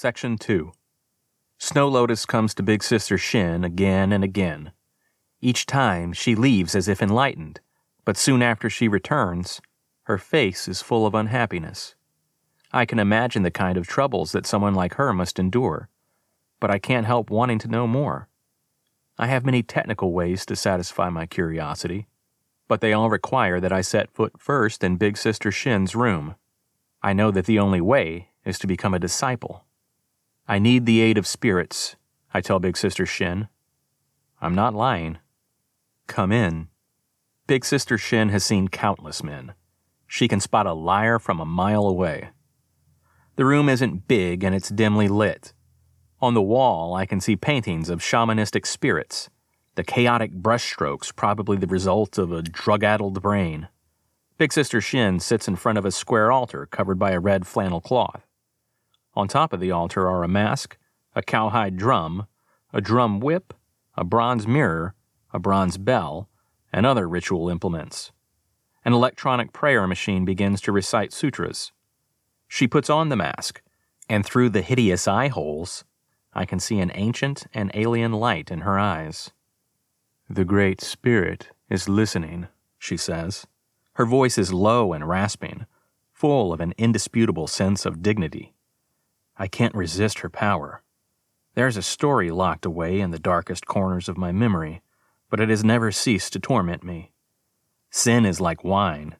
Section 2 Snow Lotus comes to Big Sister Shin again and again. Each time she leaves as if enlightened, but soon after she returns, her face is full of unhappiness. I can imagine the kind of troubles that someone like her must endure, but I can't help wanting to know more. I have many technical ways to satisfy my curiosity, but they all require that I set foot first in Big Sister Shin's room. I know that the only way is to become a disciple. I need the aid of spirits, I tell Big Sister Shin. I'm not lying. Come in. Big Sister Shin has seen countless men. She can spot a liar from a mile away. The room isn't big and it's dimly lit. On the wall, I can see paintings of shamanistic spirits, the chaotic brushstrokes probably the result of a drug addled brain. Big Sister Shin sits in front of a square altar covered by a red flannel cloth. On top of the altar are a mask, a cowhide drum, a drum whip, a bronze mirror, a bronze bell, and other ritual implements. An electronic prayer machine begins to recite sutras. She puts on the mask, and through the hideous eye holes, I can see an ancient and alien light in her eyes. The Great Spirit is listening, she says. Her voice is low and rasping, full of an indisputable sense of dignity. I can't resist her power. There's a story locked away in the darkest corners of my memory, but it has never ceased to torment me. Sin is like wine.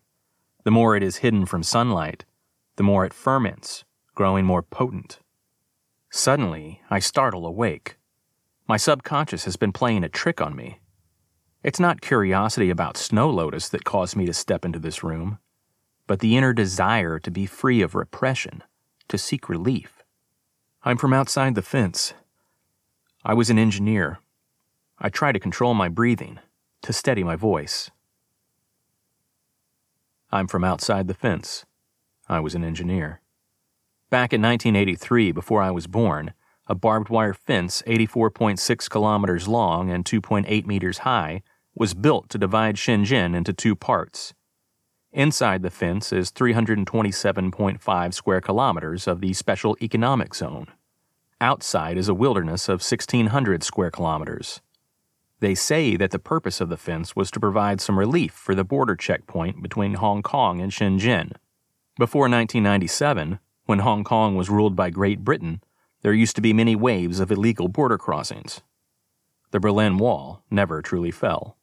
The more it is hidden from sunlight, the more it ferments, growing more potent. Suddenly, I startle awake. My subconscious has been playing a trick on me. It's not curiosity about Snow Lotus that caused me to step into this room, but the inner desire to be free of repression, to seek relief. I'm from outside the fence. I was an engineer. I try to control my breathing, to steady my voice. I'm from outside the fence. I was an engineer. Back in 1983, before I was born, a barbed wire fence 84.6 kilometers long and 2.8 meters high was built to divide Shenzhen into two parts. Inside the fence is 327.5 square kilometers of the Special Economic Zone. Outside is a wilderness of 1,600 square kilometers. They say that the purpose of the fence was to provide some relief for the border checkpoint between Hong Kong and Shenzhen. Before 1997, when Hong Kong was ruled by Great Britain, there used to be many waves of illegal border crossings. The Berlin Wall never truly fell.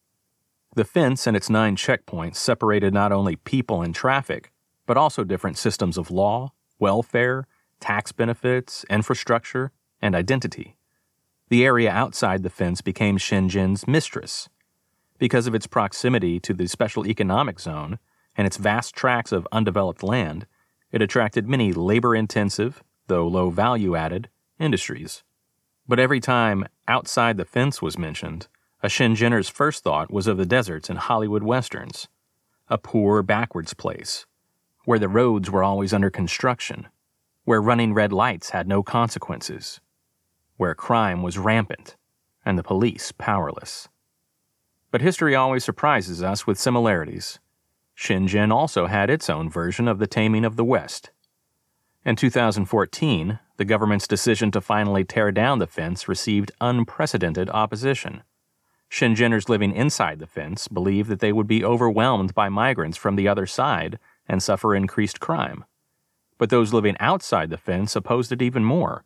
The fence and its nine checkpoints separated not only people and traffic, but also different systems of law, welfare, tax benefits, infrastructure, and identity. The area outside the fence became Shenzhen's mistress. Because of its proximity to the special economic zone and its vast tracts of undeveloped land, it attracted many labor intensive, though low value added, industries. But every time outside the fence was mentioned, a Shenzhener's first thought was of the deserts and Hollywood westerns, a poor, backwards place, where the roads were always under construction, where running red lights had no consequences, where crime was rampant and the police powerless. But history always surprises us with similarities. Shenzhen also had its own version of the taming of the West. In 2014, the government's decision to finally tear down the fence received unprecedented opposition. Shenzheners living inside the fence believed that they would be overwhelmed by migrants from the other side and suffer increased crime. But those living outside the fence opposed it even more.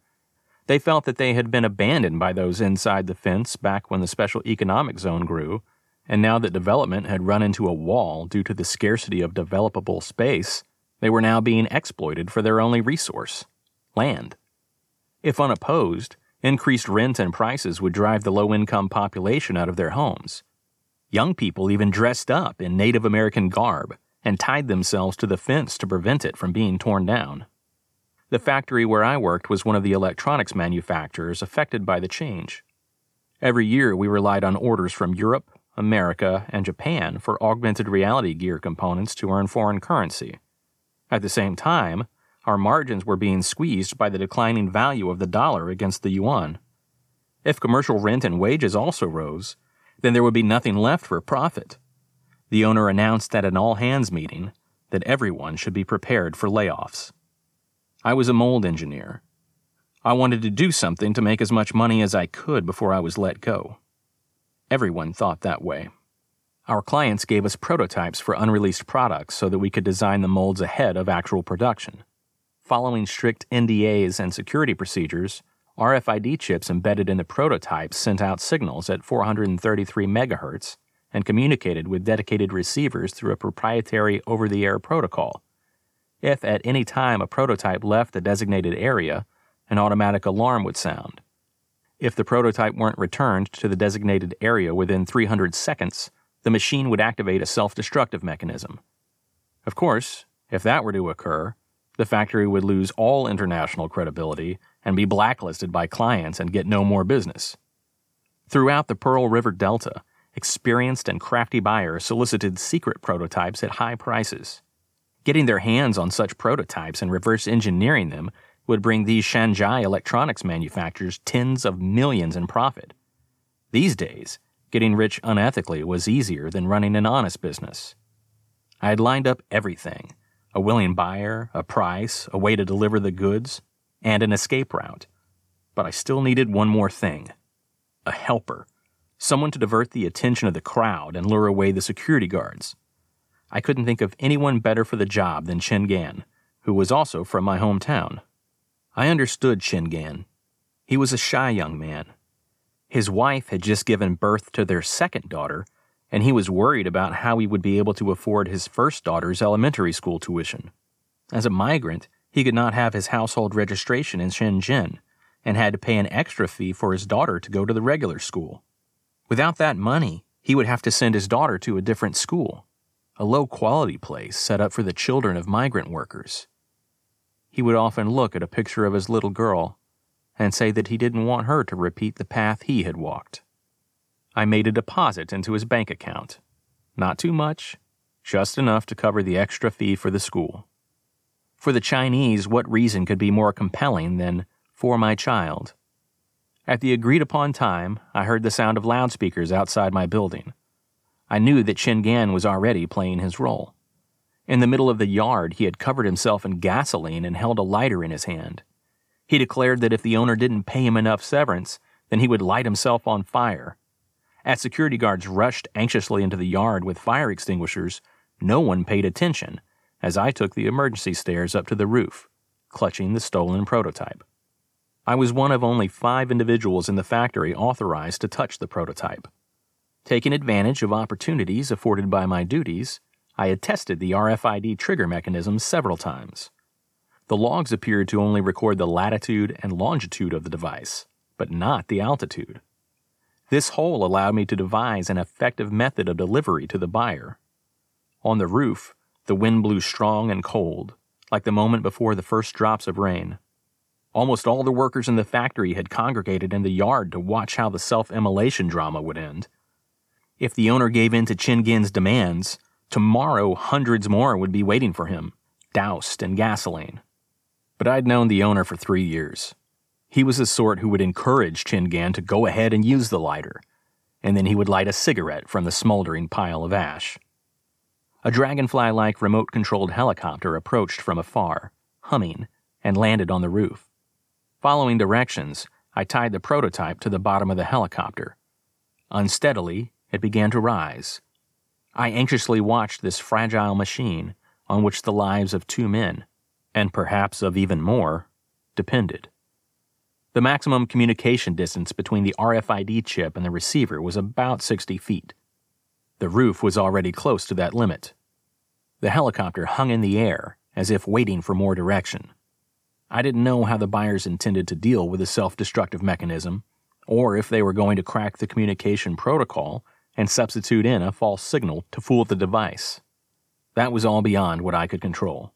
They felt that they had been abandoned by those inside the fence back when the special economic zone grew, and now that development had run into a wall due to the scarcity of developable space, they were now being exploited for their only resource land. If unopposed, Increased rent and prices would drive the low income population out of their homes. Young people even dressed up in Native American garb and tied themselves to the fence to prevent it from being torn down. The factory where I worked was one of the electronics manufacturers affected by the change. Every year we relied on orders from Europe, America, and Japan for augmented reality gear components to earn foreign currency. At the same time, our margins were being squeezed by the declining value of the dollar against the yuan. If commercial rent and wages also rose, then there would be nothing left for profit. The owner announced at an all hands meeting that everyone should be prepared for layoffs. I was a mold engineer. I wanted to do something to make as much money as I could before I was let go. Everyone thought that way. Our clients gave us prototypes for unreleased products so that we could design the molds ahead of actual production. Following strict NDAs and security procedures, RFID chips embedded in the prototypes sent out signals at 433 MHz and communicated with dedicated receivers through a proprietary over the air protocol. If at any time a prototype left the designated area, an automatic alarm would sound. If the prototype weren't returned to the designated area within 300 seconds, the machine would activate a self destructive mechanism. Of course, if that were to occur, the factory would lose all international credibility and be blacklisted by clients and get no more business. Throughout the Pearl River Delta, experienced and crafty buyers solicited secret prototypes at high prices. Getting their hands on such prototypes and reverse engineering them would bring these Shanzhai electronics manufacturers tens of millions in profit. These days, Getting rich unethically was easier than running an honest business. I had lined up everything a willing buyer, a price, a way to deliver the goods, and an escape route. But I still needed one more thing a helper, someone to divert the attention of the crowd and lure away the security guards. I couldn't think of anyone better for the job than Chen Gan, who was also from my hometown. I understood Chen Gan. He was a shy young man, his wife had just given birth to their second daughter, and he was worried about how he would be able to afford his first daughter's elementary school tuition. As a migrant, he could not have his household registration in Shenzhen and had to pay an extra fee for his daughter to go to the regular school. Without that money, he would have to send his daughter to a different school, a low quality place set up for the children of migrant workers. He would often look at a picture of his little girl and say that he didn't want her to repeat the path he had walked. I made a deposit into his bank account. Not too much, just enough to cover the extra fee for the school. For the Chinese, what reason could be more compelling than for my child? At the agreed upon time, I heard the sound of loudspeakers outside my building. I knew that Chen Gan was already playing his role. In the middle of the yard, he had covered himself in gasoline and held a lighter in his hand. He declared that if the owner didn't pay him enough severance, then he would light himself on fire. As security guards rushed anxiously into the yard with fire extinguishers, no one paid attention as I took the emergency stairs up to the roof, clutching the stolen prototype. I was one of only five individuals in the factory authorized to touch the prototype. Taking advantage of opportunities afforded by my duties, I had tested the RFID trigger mechanism several times. The logs appeared to only record the latitude and longitude of the device, but not the altitude. This hole allowed me to devise an effective method of delivery to the buyer. On the roof, the wind blew strong and cold, like the moment before the first drops of rain. Almost all the workers in the factory had congregated in the yard to watch how the self immolation drama would end. If the owner gave in to Chen Gan's demands, tomorrow hundreds more would be waiting for him, doused in gasoline but I'd known the owner for three years. He was the sort who would encourage Chen Gan to go ahead and use the lighter, and then he would light a cigarette from the smoldering pile of ash. A dragonfly like remote controlled helicopter approached from afar, humming, and landed on the roof. Following directions, I tied the prototype to the bottom of the helicopter. Unsteadily, it began to rise. I anxiously watched this fragile machine on which the lives of two men, and perhaps of even more, depended. The maximum communication distance between the RFID chip and the receiver was about 60 feet. The roof was already close to that limit. The helicopter hung in the air, as if waiting for more direction. I didn't know how the buyers intended to deal with the self destructive mechanism, or if they were going to crack the communication protocol and substitute in a false signal to fool the device. That was all beyond what I could control.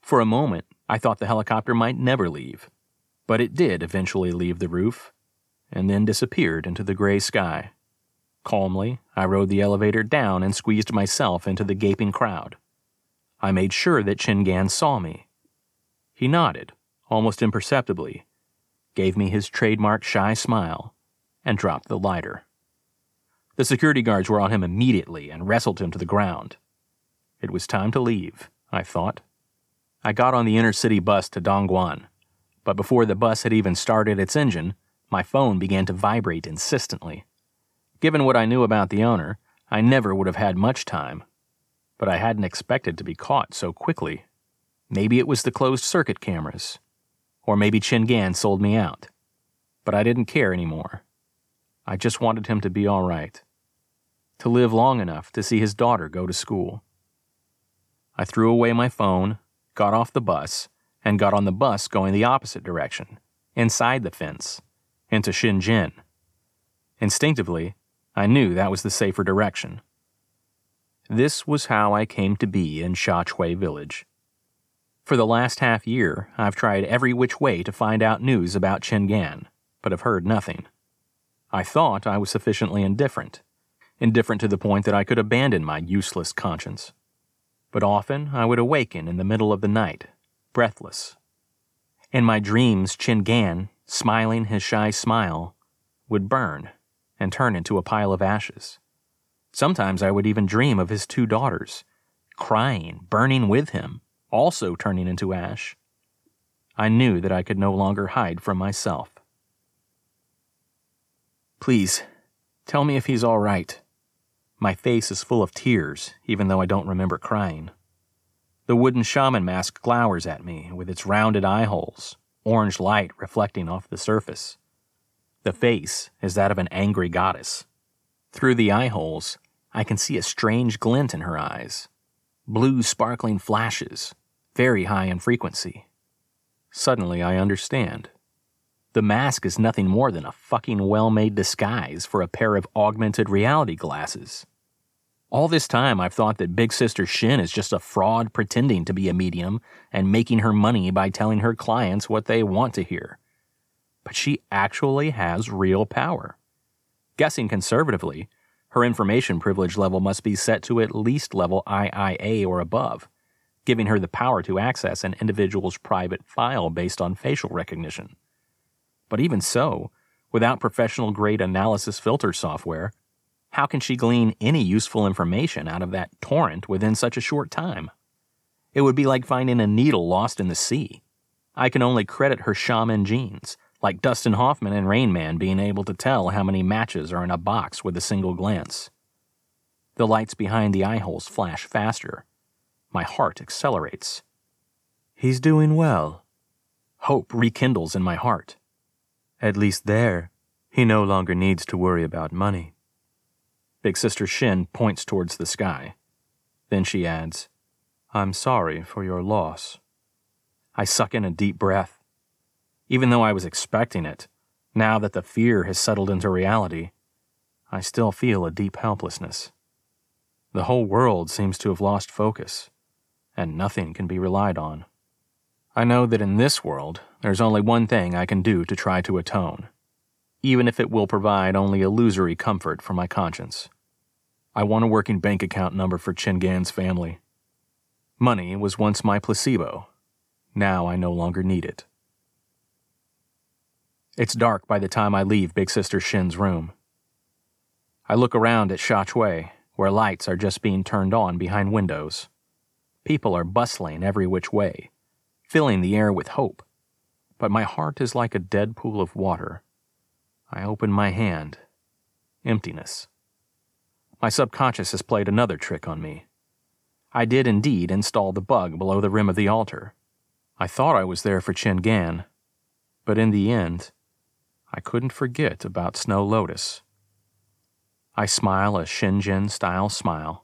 For a moment, I thought the helicopter might never leave, but it did eventually leave the roof and then disappeared into the gray sky. Calmly, I rode the elevator down and squeezed myself into the gaping crowd. I made sure that Chen Gan saw me. He nodded, almost imperceptibly, gave me his trademark shy smile, and dropped the lighter. The security guards were on him immediately and wrestled him to the ground. It was time to leave, I thought. I got on the intercity bus to Dongguan, but before the bus had even started its engine, my phone began to vibrate insistently. Given what I knew about the owner, I never would have had much time. But I hadn't expected to be caught so quickly. Maybe it was the closed circuit cameras. Or maybe Chen Gan sold me out. But I didn't care anymore. I just wanted him to be all right. To live long enough to see his daughter go to school. I threw away my phone, got off the bus, and got on the bus going the opposite direction, inside the fence, into Shenzhen. Instinctively, I knew that was the safer direction. This was how I came to be in Shazui village. For the last half year, I've tried every which way to find out news about Chen Gan, but have heard nothing. I thought I was sufficiently indifferent, indifferent to the point that I could abandon my useless conscience. But often I would awaken in the middle of the night, breathless. In my dreams, Chen Gan, smiling his shy smile, would burn and turn into a pile of ashes. Sometimes I would even dream of his two daughters, crying, burning with him, also turning into ash. I knew that I could no longer hide from myself. Please, tell me if he's all right. My face is full of tears, even though I don't remember crying. The wooden shaman mask glowers at me with its rounded eye holes, orange light reflecting off the surface. The face is that of an angry goddess. Through the eye holes, I can see a strange glint in her eyes. Blue sparkling flashes, very high in frequency. Suddenly I understand. The mask is nothing more than a fucking well made disguise for a pair of augmented reality glasses. All this time, I've thought that Big Sister Shin is just a fraud pretending to be a medium and making her money by telling her clients what they want to hear but she actually has real power. Guessing conservatively, her information privilege level must be set to at least level IIA or above, giving her the power to access an individual's private file based on facial recognition. But even so, without professional grade analysis filter software, how can she glean any useful information out of that torrent within such a short time? It would be like finding a needle lost in the sea. I can only credit her shaman genes, like Dustin Hoffman and Rain Man being able to tell how many matches are in a box with a single glance. The lights behind the eye holes flash faster. My heart accelerates. He's doing well. Hope rekindles in my heart. At least there, he no longer needs to worry about money. Big Sister Shin points towards the sky. Then she adds, I'm sorry for your loss. I suck in a deep breath even though I was expecting it, now that the fear has settled into reality, I still feel a deep helplessness. The whole world seems to have lost focus, and nothing can be relied on. I know that in this world, there's only one thing I can do to try to atone, even if it will provide only illusory comfort for my conscience. I want a working bank account number for Chen Gan's family. Money was once my placebo. Now I no longer need it. It's dark by the time I leave Big Sister Shin's room. I look around at Shazui, where lights are just being turned on behind windows. People are bustling every which way, filling the air with hope. But my heart is like a dead pool of water. I open my hand. Emptiness. My subconscious has played another trick on me. I did indeed install the bug below the rim of the altar. I thought I was there for Chen Gan, but in the end, I couldn't forget about Snow Lotus. I smile a Shenzhen style smile